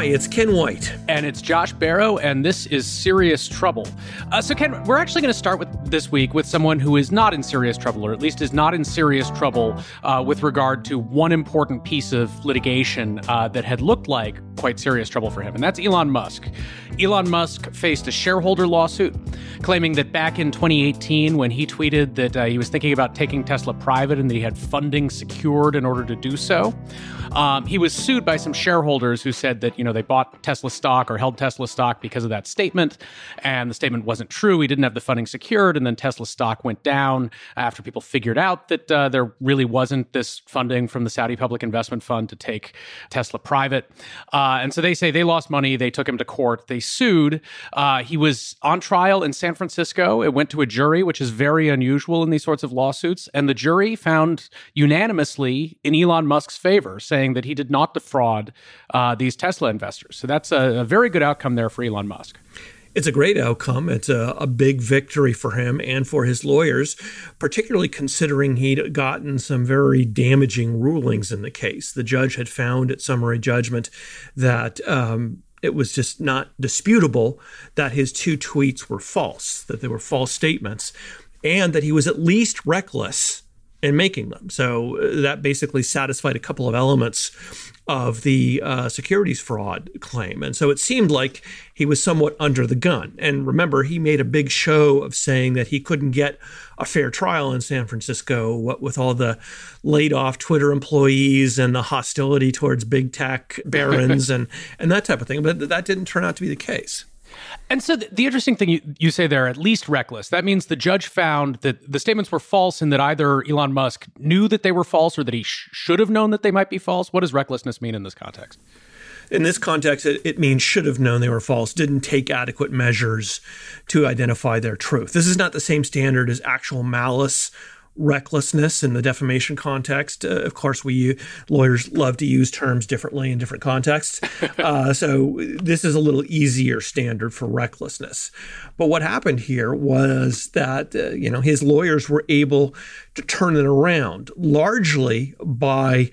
Hi, it's Ken White. And it's Josh Barro, and this is Serious Trouble. Uh, so, Ken, we're actually going to start with this week with someone who is not in serious trouble, or at least is not in serious trouble uh, with regard to one important piece of litigation uh, that had looked like quite serious trouble for him, and that's Elon Musk. Elon Musk faced a shareholder lawsuit claiming that back in 2018, when he tweeted that uh, he was thinking about taking Tesla private and that he had funding secured in order to do so, um, he was sued by some shareholders who said that you know they bought Tesla stock or held Tesla stock because of that statement, and the statement wasn't true. He didn't have the funding secured, and then Tesla stock went down after people figured out that uh, there really wasn't this funding from the Saudi Public Investment Fund to take Tesla private. Uh, and so they say they lost money. They took him to court. They sued. Uh, he was on trial in San Francisco. It went to a jury, which is very unusual in these sorts of lawsuits, and the jury found unanimously in Elon Musk's favor, saying that he did not defraud uh, these Tesla investors. So that's a, a very good outcome there for Elon Musk. It's a great outcome. It's a, a, big victory for him and for his lawyers, particularly considering he'd gotten some very damaging rulings in the case. The judge had found at summary judgment that um, it was just not disputable that his two tweets were false, that they were false statements, and that he was at least reckless in making them. So uh, that basically satisfied a couple of elements of the uh, securities fraud claim. And so it seemed like he was somewhat under the gun. And remember, he made a big show of saying that he couldn't get a fair trial in San Francisco, what with all the laid off Twitter employees and the hostility towards big tech barons and, and that type of thing. But that didn't turn out to be the case. And so the, the interesting thing you, you, say there, at least reckless, that means the judge found that the statements were false and that either Elon Musk knew that they were false or that he sh- should have known that they might be false. What does recklessness mean in this context? In this context, it, it means should have known they were false, didn't take adequate measures to identify their truth. This is not the same standard as actual malice recklessness in the defamation context. Uh, of course, we lawyers love to use terms differently in different contexts. Uh, so this is a little easier standard for recklessness. But what happened here was that uh, you know his lawyers were able to turn it around largely by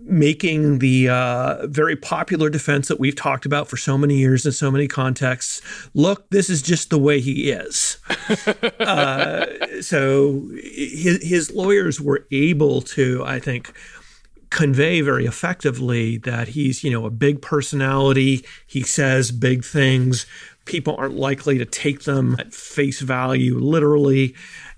making the uh, very popular defense that we've talked about for so many years in so many contexts look, this is just the way he is. uh, so his, his lawyers were able to, I think, convey very effectively that he's, you know, a big personality. He says big things. People aren't likely to take them at face value literally.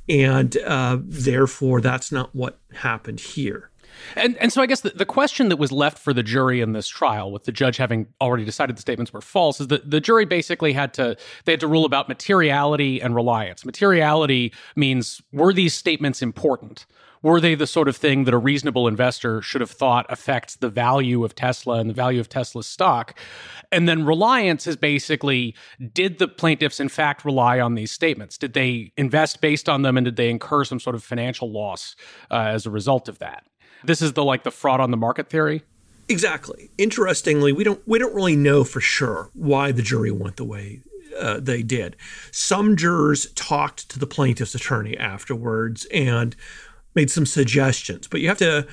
And uh, therefore, that's not what happened here. And and so I guess the, the question that was left for the jury in this trial, with the judge having already decided the statements were false, is that the jury basically had to they had to rule about materiality and reliance. Materiality means were these statements important? Were they the sort of thing that a reasonable investor should have thought affects the value of Tesla and the value of Tesla's stock? And then reliance is basically did the plaintiffs in fact rely on these statements? Did they invest based on them and did they incur some sort of financial loss uh, as a result of that? This is the like the fraud on the market theory. Exactly. Interestingly, we don't we don't really know for sure why the jury went the way uh, they did. Some jurors talked to the plaintiff's attorney afterwards and made some suggestions, but you have to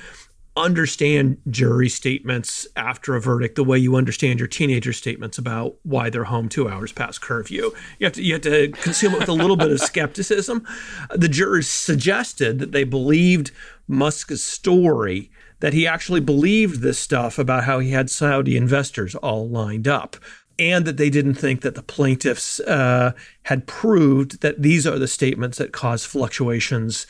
understand jury statements after a verdict the way you understand your teenager statements about why they're home two hours past curfew. You have to you have to consume it with a little bit of skepticism. The jurors suggested that they believed Musk's story that he actually believed this stuff about how he had Saudi investors all lined up. And that they didn't think that the plaintiffs uh, had proved that these are the statements that cause fluctuations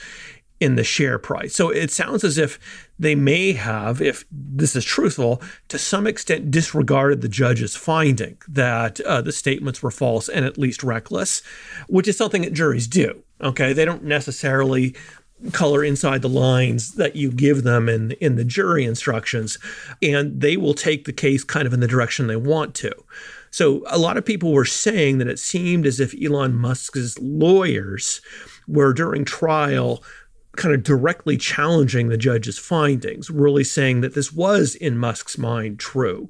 in the share price. So it sounds as if they may have, if this is truthful, to some extent disregarded the judge's finding that uh, the statements were false and at least reckless, which is something that juries do. Okay, they don't necessarily color inside the lines that you give them in in the jury instructions and they will take the case kind of in the direction they want to so a lot of people were saying that it seemed as if Elon Musk's lawyers were during trial kind of directly challenging the judge's findings, really saying that this was in Musk's mind true.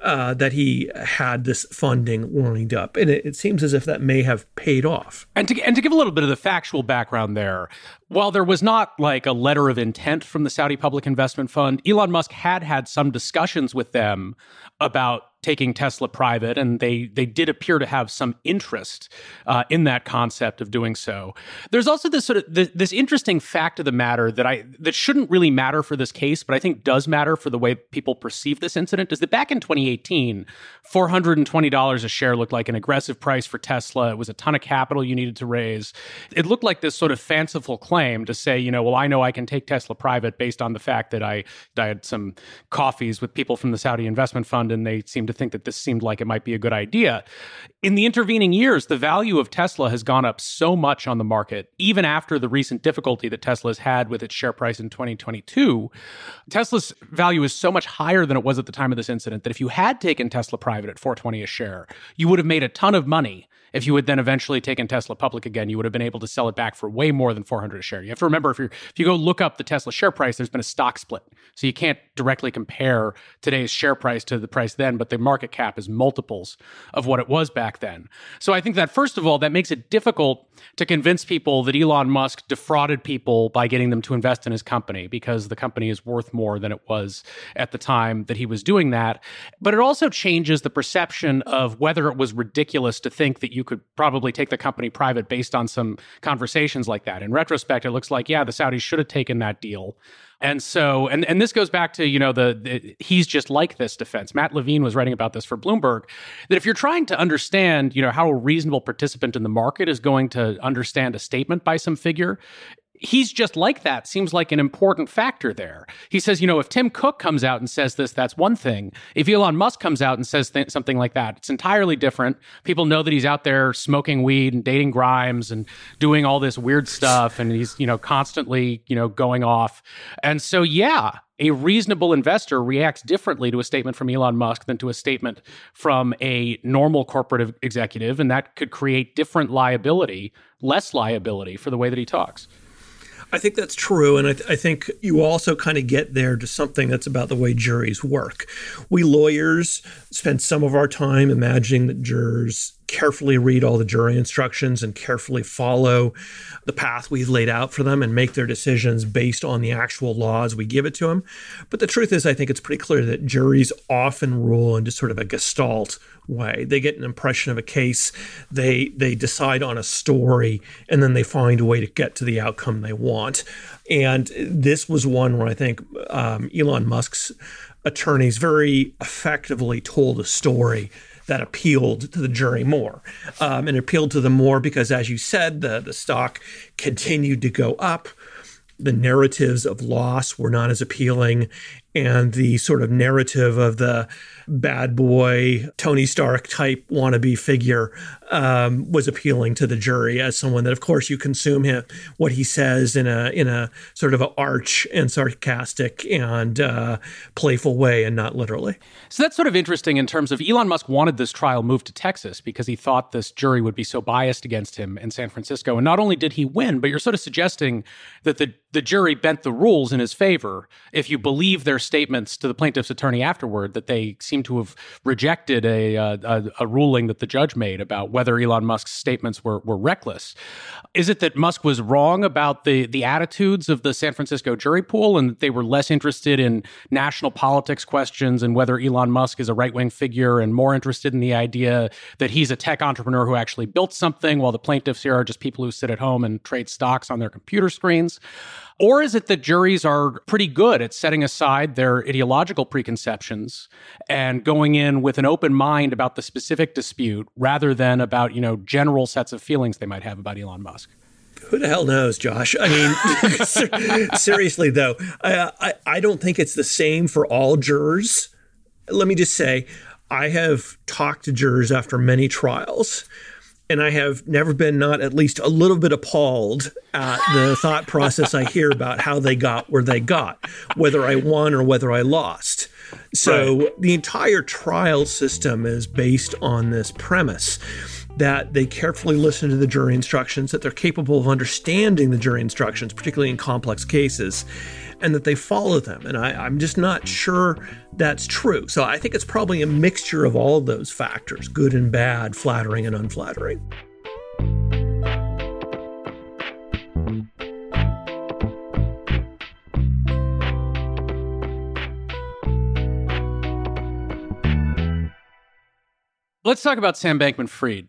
Uh, that he had this funding lined up, and it, it, seems as if that may have paid off. And to and to give a little bit of the factual background there, while there was not like a letter of intent from the Saudi Public Investment Fund, Elon Musk had had some discussions with them about taking Tesla private, and they they did appear to have some interest uh, in that concept of doing so. There's also this sort of this, this interesting fact of the matter that I that shouldn't really matter for this case, but I think does matter for the way people perceive this incident. Is that back in 2018, four hundred and twenty dollars a share looked like an aggressive price for Tesla. It was a ton of capital you needed to raise. It looked like this sort of fanciful claim to say, you know, well, I know I can take Tesla private based on the fact that I, I had some coffees with people from the Saudi investment fund, and they seemed to think that this seemed like it might be a good idea. In the intervening years, the value of Tesla has gone up so much on the market, even after the recent difficulty that Tesla has had with its share price in 2022. Tesla's value is so much higher than it was at the time of this incident that if you had taken Tesla private at 420 a share, you would have made a ton of money if you had then eventually taken Tesla public again, you would have been able to sell it back for way more than 400 a share. You have to remember if you if you go look up the Tesla share price, there's been a stock split, so you can't directly compare today's share price to the price then, but the market cap is multiples of what it was back then. So I think that first of all, that makes it difficult to convince people that Elon Musk defrauded people by getting them to invest in his company because the company is worth more than it was at the time that he was doing that. But it also changes the perception of whether it was ridiculous to think that you could probably take the company private based on some conversations like that. In retrospect, it looks like, yeah, the Saudis should have taken that deal. And so, and, and this goes back to, you know, the, the, he's just like this defense. Matt Levine was writing about this for Bloomberg that if you're trying to understand, you know, how a reasonable participant in the market is going to understand a statement by some figure, he's just like that seems like an important factor there. He says, you know, if Tim Cook comes out and says this, that's one thing. If Elon Musk comes out and says th- something like that, it's entirely different. People know that he's out there smoking weed and dating Grimes and doing all this weird stuff, and he's, you know, constantly, you know, going off. And so, yeah, a reasonable investor reacts differently to a statement from Elon Musk than to a statement from a normal corporate executive, and that could create different liability, less liability for the way that he talks. I think that's true. And I, th- I, think you also kind of get there to something that's about the way juries work. We lawyers spend some of our time imagining that jurors carefully read all the jury instructions and carefully follow the path we've laid out for them and make their decisions based on the actual laws we give it to them. But the truth is, I think it's pretty clear that juries often rule in just sort of a gestalt way. They get an impression of a case, they they decide on a story, and then they find a way to get to the outcome they want. And this was one where I think um, Elon Musk's attorneys very effectively told a story that appealed to the jury more. Um, and appealed to them more because, as you said, the, the stock continued to go up. The narratives of loss were not as appealing. And the sort of narrative of the bad boy Tony Stark type wannabe figure um, was appealing to the jury as someone that, of course, you consume him what he says in a in a sort of a arch and sarcastic and uh, playful way, and not literally. So that's sort of interesting in terms of Elon Musk wanted this trial moved to Texas because he thought this jury would be so biased against him in San Francisco, and not only did he win, but you're sort of suggesting that the the jury bent the rules in his favor if you believe their statements to the plaintiff's attorney afterward that they seem to have rejected a, uh, a, a, ruling that the judge made about whether Elon Musk's statements were, were reckless. Is it that Musk was wrong about the, the attitudes of the San Francisco jury pool and that they were less interested in national politics questions and whether Elon Musk is a right wing figure and more interested in the idea that he's a tech entrepreneur who actually built something while the plaintiffs here are just people who sit at home and trade stocks on their computer screens? Or is it that juries are pretty good at setting aside their ideological preconceptions and going in with an open mind about the specific dispute rather than about, you know, general sets of feelings they might have about Elon Musk? Who the hell knows, Josh? I mean, seriously though, I, I, I don't think it's the same for all jurors. Let me just say, I have talked to jurors after many trials and I have never been not at least a little bit appalled at the thought process I hear about how they got where they got, whether I won or whether I lost. So right. the entire trial system is based on this premise that they carefully listen to the jury instructions, that they're capable of understanding the jury instructions, particularly in complex cases, and that they follow them. And I, am just not sure that's true. So I think it's probably a mixture of all of those factors good and bad, flattering and unflattering. Let's talk about Sam Bankman Fried.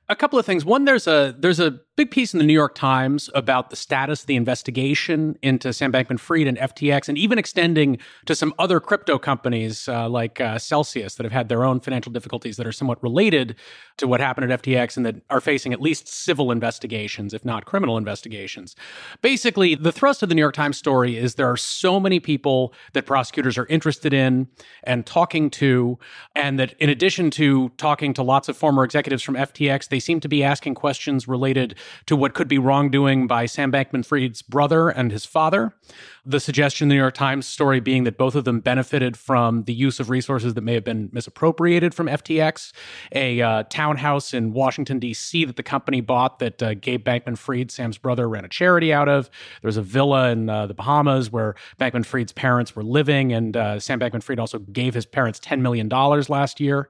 A couple of things. One, there's a there's a big piece in the New York Times about the status of the investigation into Sam Bankman Fried and FTX, and even extending to some other crypto companies uh, like uh, Celsius that have had their own financial difficulties that are somewhat related to what happened at FTX and that are facing at least civil investigations, if not criminal investigations. Basically, the thrust of the New York Times story is there are so many people that prosecutors are interested in and talking to, and that in addition to talking to lots of former executives from FTX, they seem to be asking questions related to what could be wrongdoing by Sam Bankman Fried's brother and his father. The suggestion in the New York Times story being that both of them benefited from the use of resources that may have been misappropriated from FTX, a uh, townhouse in Washington, D.C. that the company bought that uh, Gabe Bankman Fried, Sam's brother, ran a charity out of. There's a villa in uh, the Bahamas where Bankman Fried's parents were living, and uh, Sam Bankman Fried also gave his parents $10 million last year.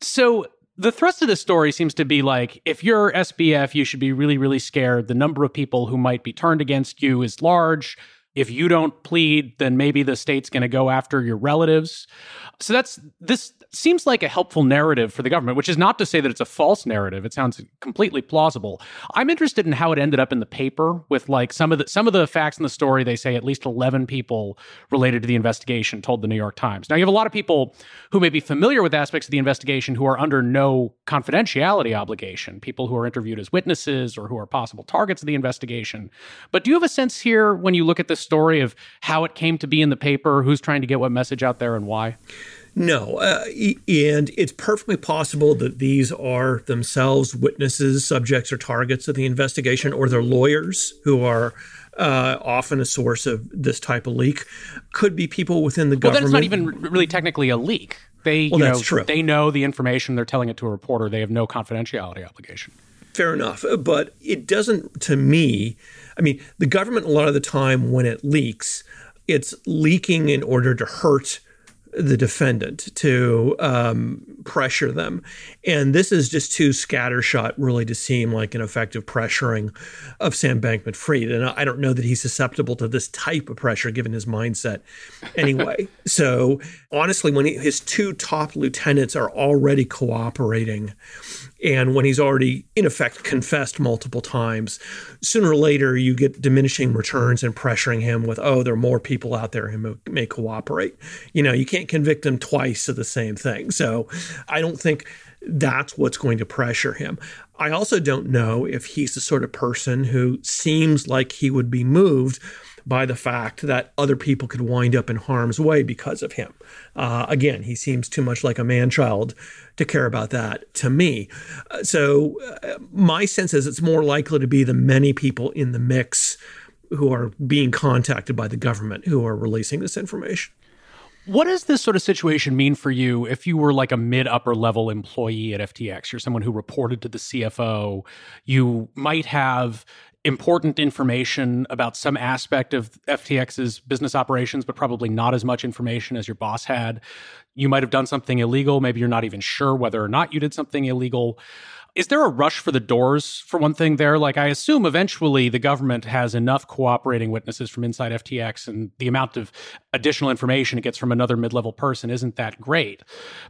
So the thrust of this story seems to be like if you're SBF, you should be really, really scared. The number of people who might be turned against you is large. If you don't plead, then maybe the state's going to go after your relatives. So that's this seems like a helpful narrative for the government, which is not to say that it's a false narrative. It sounds completely plausible. I'm interested in how it ended up in the paper with like some of the some of the facts in the story. They say at least 11 people related to the investigation told the New York Times. Now you have a lot of people who may be familiar with aspects of the investigation who are under no confidentiality obligation, people who are interviewed as witnesses or who are possible targets of the investigation. But do you have a sense here when you look at this story of how it came to be in the paper, who's trying to get what message out there and why? No, uh, and it's perfectly possible that these are themselves witnesses, subjects, or targets of the investigation, or they're lawyers who are uh, often a source of this type of leak. Could be people within the well, government. Well, that's not even really technically a leak. They, well, you that's know, true. They know the information. They're telling it to a reporter. They have no confidentiality obligation. Fair enough, but it doesn't. To me, I mean, the government a lot of the time when it leaks, it's leaking in order to hurt the defendant to um, pressure them. And this is just too scattershot, really, to seem like an effective pressuring of Sam Bankman Fried. And I don't know that he's susceptible to this type of pressure given his mindset anyway. so, honestly, when he, his two top lieutenants are already cooperating, and when he's already, in effect, confessed multiple times, sooner or later you get diminishing returns and pressuring him with, oh, there are more people out there who may cooperate. You know, you can't convict him twice of the same thing. So I don't think that's what's going to pressure him. I also don't know if he's the sort of person who seems like he would be moved by the fact that other people could wind up in harm's way because of him. Uh, again, he seems too much like a man child to care about that to me. Uh, so, uh, my sense is it's more likely to be the many people in the mix who are being contacted by the government who are releasing this information. What does this sort of situation mean for you if you were like a mid upper level employee at FTX? You're someone who reported to the CFO. You might have important information about some aspect of FTX's business operations, but probably not as much information as your boss had. You might have done something illegal. Maybe you're not even sure whether or not you did something illegal. Is there a rush for the doors for one thing there? Like, I assume eventually the government has enough cooperating witnesses from inside FTX, and the amount of additional information it gets from another mid level person isn't that great.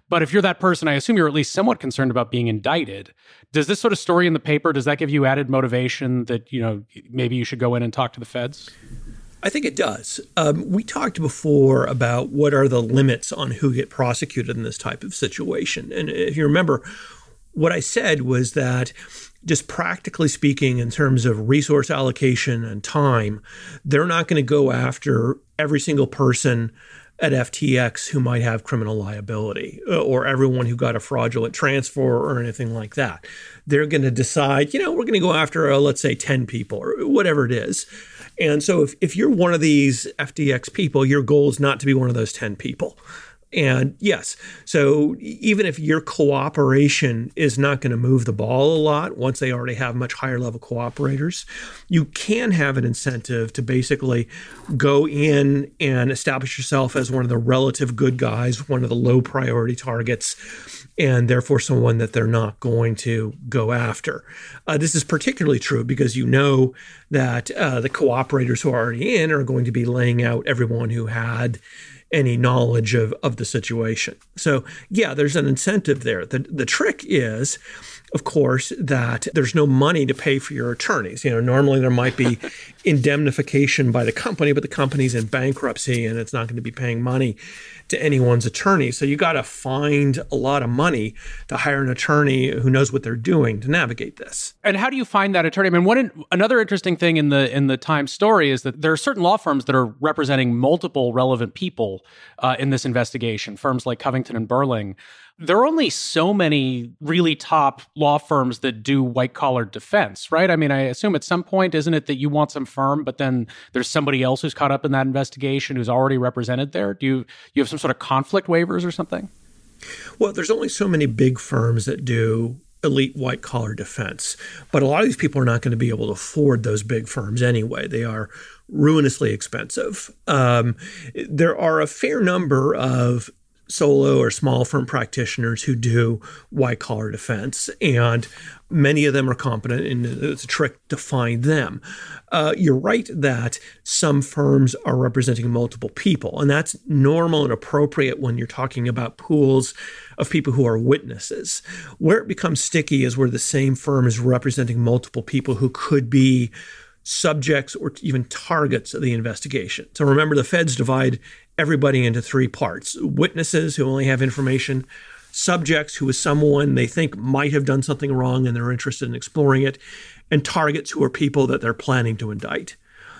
But if you're that person, I assume you're at least somewhat concerned about being indicted. Does this sort of story in the paper, does that give you added motivation that, you know, maybe you should go in and talk to the feds? I think it does. Um, we talked before about what are the limits on who get prosecuted in this type of situation. And if you remember, what I said was that just practically speaking, in terms of resource allocation and time, they're not going to go after every single person at FTX who might have criminal liability uh, or everyone who got a fraudulent transfer or anything like that. They're going to decide, you know, we're going to go after, uh, let's say, 10 people or whatever it is. And so if, if you're one of these FTX people, your goal is not to be one of those 10 people. And yes, so even if your cooperation is not going to move the ball a lot once they already have much higher level cooperators, you can have an incentive to basically go in and establish yourself as one of the relative good guys, one of the low priority targets, and therefore someone that they're not going to go after. Uh, this is particularly true because you know that uh, the cooperators who are already in are going to be laying out everyone who had any knowledge of, of the situation. So, yeah, there's an incentive there. The, the trick is, of course, that there's no money to pay for your attorneys. You know, normally there might be indemnification by the company, but the company's in bankruptcy and it's not going to be paying money to anyone's attorney. So you got to find a lot of money to hire an attorney who knows what they're doing to navigate this. And how do you find that attorney? I mean, one another interesting thing in the in the Times story is that there are certain law firms that are representing multiple relevant people uh, in this investigation. Firms like Covington and Burling there are only so many really top law firms that do white collar defense, right? I mean, I assume at some point, isn't it that you want some firm, but then there's somebody else who's caught up in that investigation who's already represented there? Do you you have some sort of conflict waivers or something? Well, there's only so many big firms that do elite white collar defense, but a lot of these people are not going to be able to afford those big firms anyway. They are ruinously expensive. Um, there are a fair number of solo or small firm practitioners who do white collar defense, and many of them are competent, and it's a trick to find them. Uh, you're right that some firms are representing multiple people, and that's normal and appropriate when you're talking about pools of people who are witnesses. Where it becomes sticky is where the same firm is representing multiple people who could be subjects or even targets of the investigation. So remember, the feds divide everybody into three parts witnesses who only have information, subjects who is someone they think might have done something wrong and they're interested in exploring it, and targets who are people that they're planning to indict.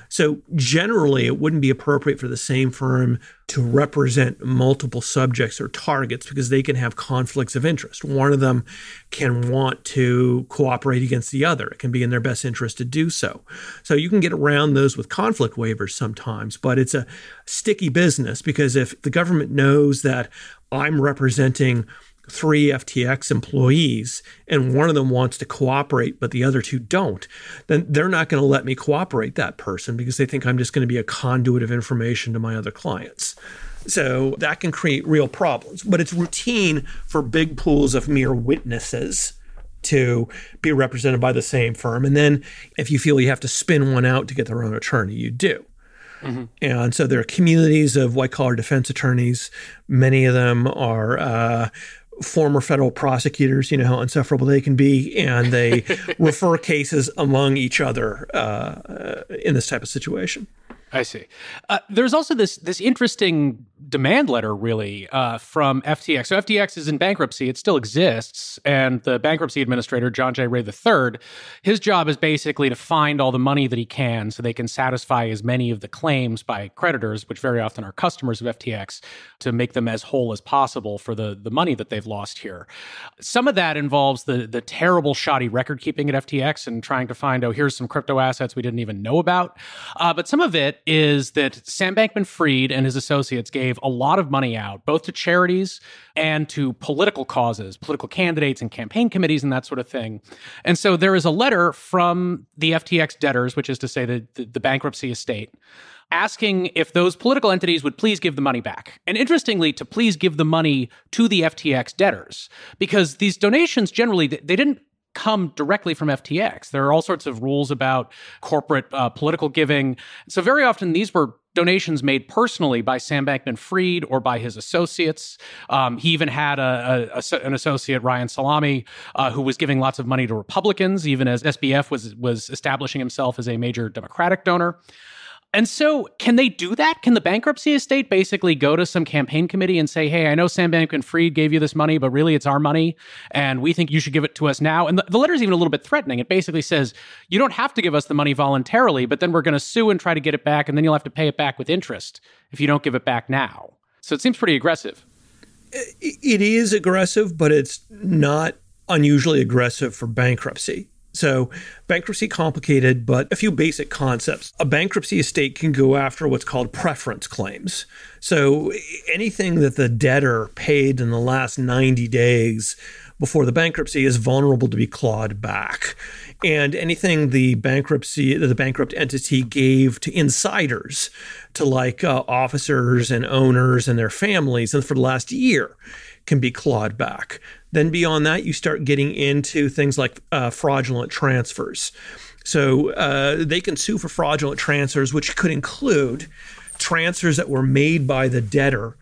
So generally, it wouldn't be appropriate for the same firm to represent multiple subjects or targets because they can have conflicts of interest. One of them can want to cooperate against the other. It can be in their best interest to do so. So you can get around those with conflict waivers sometimes, but it's a sticky business because if the government knows that I'm representing three FTX employees and one of them wants to cooperate, but the other two don't, then they're not going to let me cooperate that person because they think I'm just going to be a conduit of information to my other clients. So that can create real problems. But it's routine for big pools of mere witnesses to be represented by the same firm. And then if you feel you have to spin one out to get their own attorney, you do. Mm-hmm. And so there are communities of white collar defense attorneys. Many of them are uh, former federal prosecutors, you know how insufferable they can be, and they refer cases among each other uh, in this type of situation. I see. Uh, there's also this this interesting demand letter, really, uh, from FTX. So FTX is in bankruptcy; it still exists, and the bankruptcy administrator, John J. Ray III, his job is basically to find all the money that he can, so they can satisfy as many of the claims by creditors, which very often are customers of FTX, to make them as whole as possible for the the money that they've lost here. Some of that involves the the terrible, shoddy record keeping at FTX and trying to find, oh, here's some crypto assets we didn't even know about, uh, but some of it is that Sam Bankman Fried and his associates gave a lot of money out, both to charities and to political causes, political candidates and campaign committees and that sort of thing. And so there is a letter from the FTX debtors, which is to say the, the, the bankruptcy estate, asking if those political entities would please give the money back. And interestingly, to please give the money to the FTX debtors, because these donations generally, they didn't come directly from FTX. There are all sorts of rules about corporate uh, political giving. So very often these were donations made personally by Sam Bankman Fried or by his associates. Um, he even had a, a, a, an associate, Ryan Salame, uh, who was giving lots of money to Republicans, even as SBF was was establishing himself as a major Democratic donor. And so, can they do that? Can the bankruptcy estate basically go to some campaign committee and say, hey, I know Sam Bankman Fried gave you this money, but really it's our money, and we think you should give it to us now? And the, the letter is even a little bit threatening. It basically says, you don't have to give us the money voluntarily, but then we're going to sue and try to get it back, and then you'll have to pay it back with interest if you don't give it back now. So, it seems pretty aggressive. It is aggressive, but it's not unusually aggressive for bankruptcy. So, bankruptcy complicated, but a few basic concepts. A bankruptcy estate can go after what's called preference claims. So, anything that the debtor paid in the last 90 days before the bankruptcy is vulnerable to be clawed back. And anything the bankruptcy, the bankrupt entity gave to insiders, to like uh, officers and owners and their families, and for the last year, can be clawed back. Then beyond that, you start getting into things like uh, fraudulent transfers. So uh, they can sue for fraudulent transfers, which could include transfers that were made by the debtor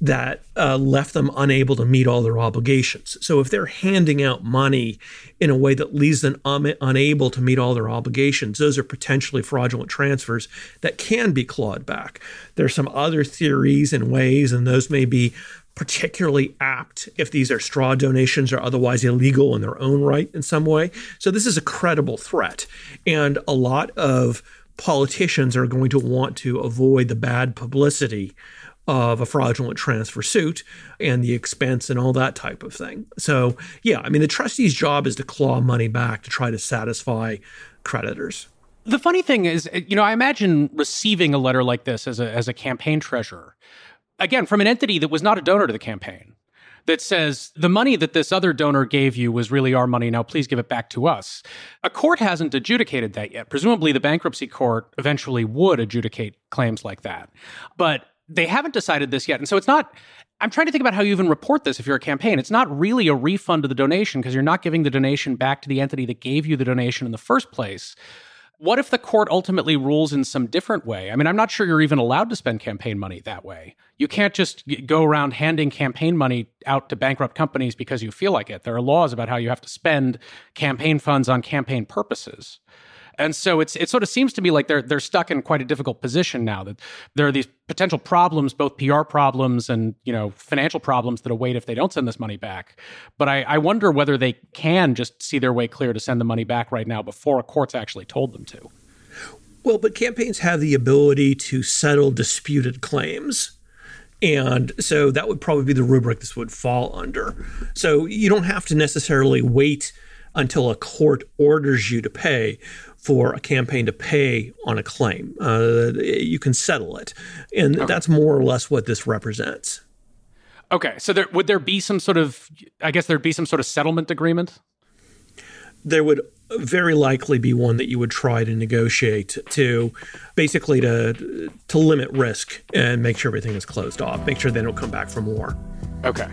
that uh, left them unable to meet all their obligations. So if they're handing out money in a way that leaves them un- unable to meet all their obligations, those are potentially fraudulent transfers that can be clawed back. There's some other theories and ways, and those may be particularly apt if these are straw donations or otherwise illegal in their own right in some way. So this is a credible threat. And a lot of politicians are going to want to avoid the bad publicity of a fraudulent transfer suit and the expense and all that type of thing. So, yeah, I mean, the trustee's job is to claw money back to try to satisfy creditors. The funny thing is, you know, I imagine receiving a letter like this as a, as a campaign treasurer, again, from an entity that was not a donor to the campaign, that says the money that this other donor gave you was really our money. Now, please give it back to us. A court hasn't adjudicated that yet. Presumably, the bankruptcy court eventually would adjudicate claims like that. But they haven't decided this yet. And so it's not, I'm trying to think about how you even report this if you're a campaign. It's not really a refund of the donation because you're not giving the donation back to the entity that gave you the donation in the first place. What if the court ultimately rules in some different way? I mean, I'm not sure you're even allowed to spend campaign money that way. You can't just go around handing campaign money out to bankrupt companies because you feel like it. There are laws about how you have to spend campaign funds on campaign purposes. And so it's it sort of seems to me like they're they're stuck in quite a difficult position now that there are these potential problems, both PR problems and you know financial problems that await if they don't send this money back. But I, I wonder whether they can just see their way clear to send the money back right now before a court's actually told them to. Well, but campaigns have the ability to settle disputed claims. And so that would probably be the rubric this would fall under. So you don't have to necessarily wait until a court orders you to pay for a campaign to pay on a claim. Uh, you can settle it, and okay. that's more or less what this represents. Okay, so there would there be some sort of, I guess there'd be some sort of settlement agreement. There would very likely be one that you would try to negotiate to basically to to limit risk and make sure everything is closed off, make sure they don't come back for more. Okay.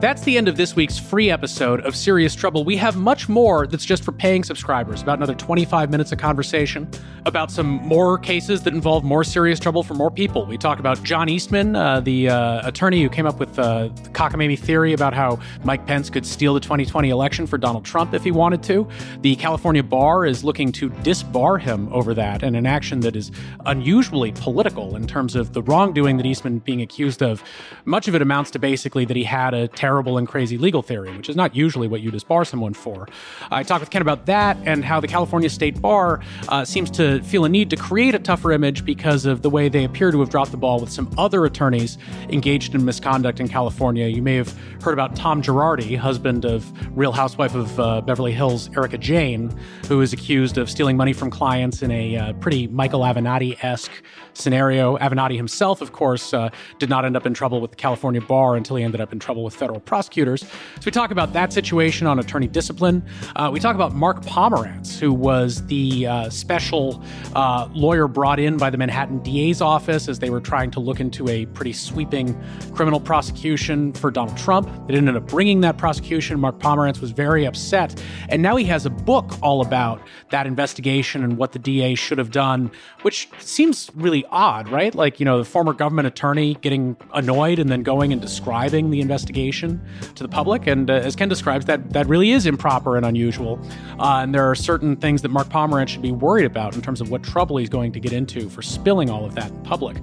That's the end of this week's free episode of Serious Trouble. We have much more that's just for paying subscribers, about another 25 minutes of conversation, about some more cases that involve more serious trouble for more people. We talk about John Eastman, uh, the uh, attorney who came up with uh, the cockamamie theory about how Mike Pence could steal the 2020 election for Donald Trump if he wanted to. The California bar is looking to disbar him over that, and an action that is unusually political in terms of the wrongdoing that Eastman being accused of. Much of it amounts to basically that he had a terrible and crazy legal theory, which is not usually what you disbar someone for. I talked with Ken about that and how the California State Bar uh, seems to feel a need to create a tougher image because of the way they appear to have dropped the ball with some other attorneys engaged in misconduct in California. You may have heard about Tom Girardi, husband of Real Housewife of uh, Beverly Hills, Erika Jayne, who is accused of stealing money from clients in a uh, pretty Michael Avenatti esque scenario. Avenatti himself, of course, uh, did not end up in trouble with the California bar until he ended up in trouble with federal prosecutors. So we talk about that situation on attorney discipline. Uh, we talk about Mark Pomerantz, who was the uh, special uh, lawyer brought in by the Manhattan DA's office as they were trying to look into a pretty sweeping criminal prosecution for Donald Trump. They ended up bringing that prosecution. Mark Pomerantz was very upset. And now he has a book all about that investigation and what the DA should have done, which seems really odd, right? Like, you know, the former government attorney getting annoyed and then going and describing the investigation to the public. And uh, as Ken describes, that that really is improper and unusual. Uh, and there are certain things that Mark Pomerantz should be worried about in terms of what trouble he's going to get into for spilling all of that in public.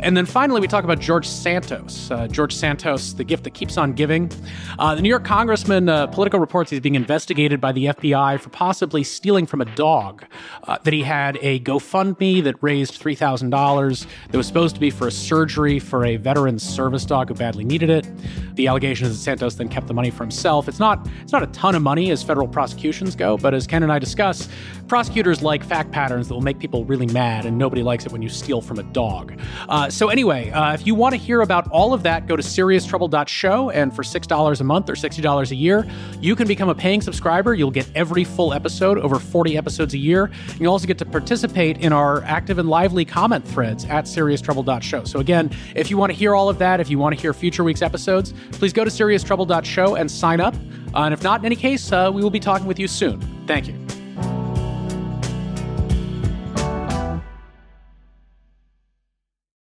And then finally, we talk about George Santos. Uh, George Santos, the gift that keeps on giving. Uh, the New York congressman, uh, Politico reports he's being investigated by the FBI for possibly stealing from a dog. Uh, that he had a GoFundMe that raised three thousand dollars that was supposed to be for a surgery for a veteran service dog who badly needed it. The allegation is that Santos then kept the money for himself. It's not it's not a ton of money as federal prosecutions go, but as Ken and I discuss, prosecutors like fact patterns that will make people really mad, and nobody likes it when you steal from a dog. Uh, so anyway, uh, if you want to hear about all of that, go to serioustrouble.show, and for six dollars a month or sixty dollars a year, you can become a paying subscriber. You'll get every full episode, over forty episodes a year. And you'll also get to participate in our active and lively comment threads at serioustrouble.show. So again, if you want to hear all of that, if you want to hear future week's episodes, please go to serioustrouble.show and sign up. Uh, and if not, in any case, uh, we will be talking with you soon. Thank you.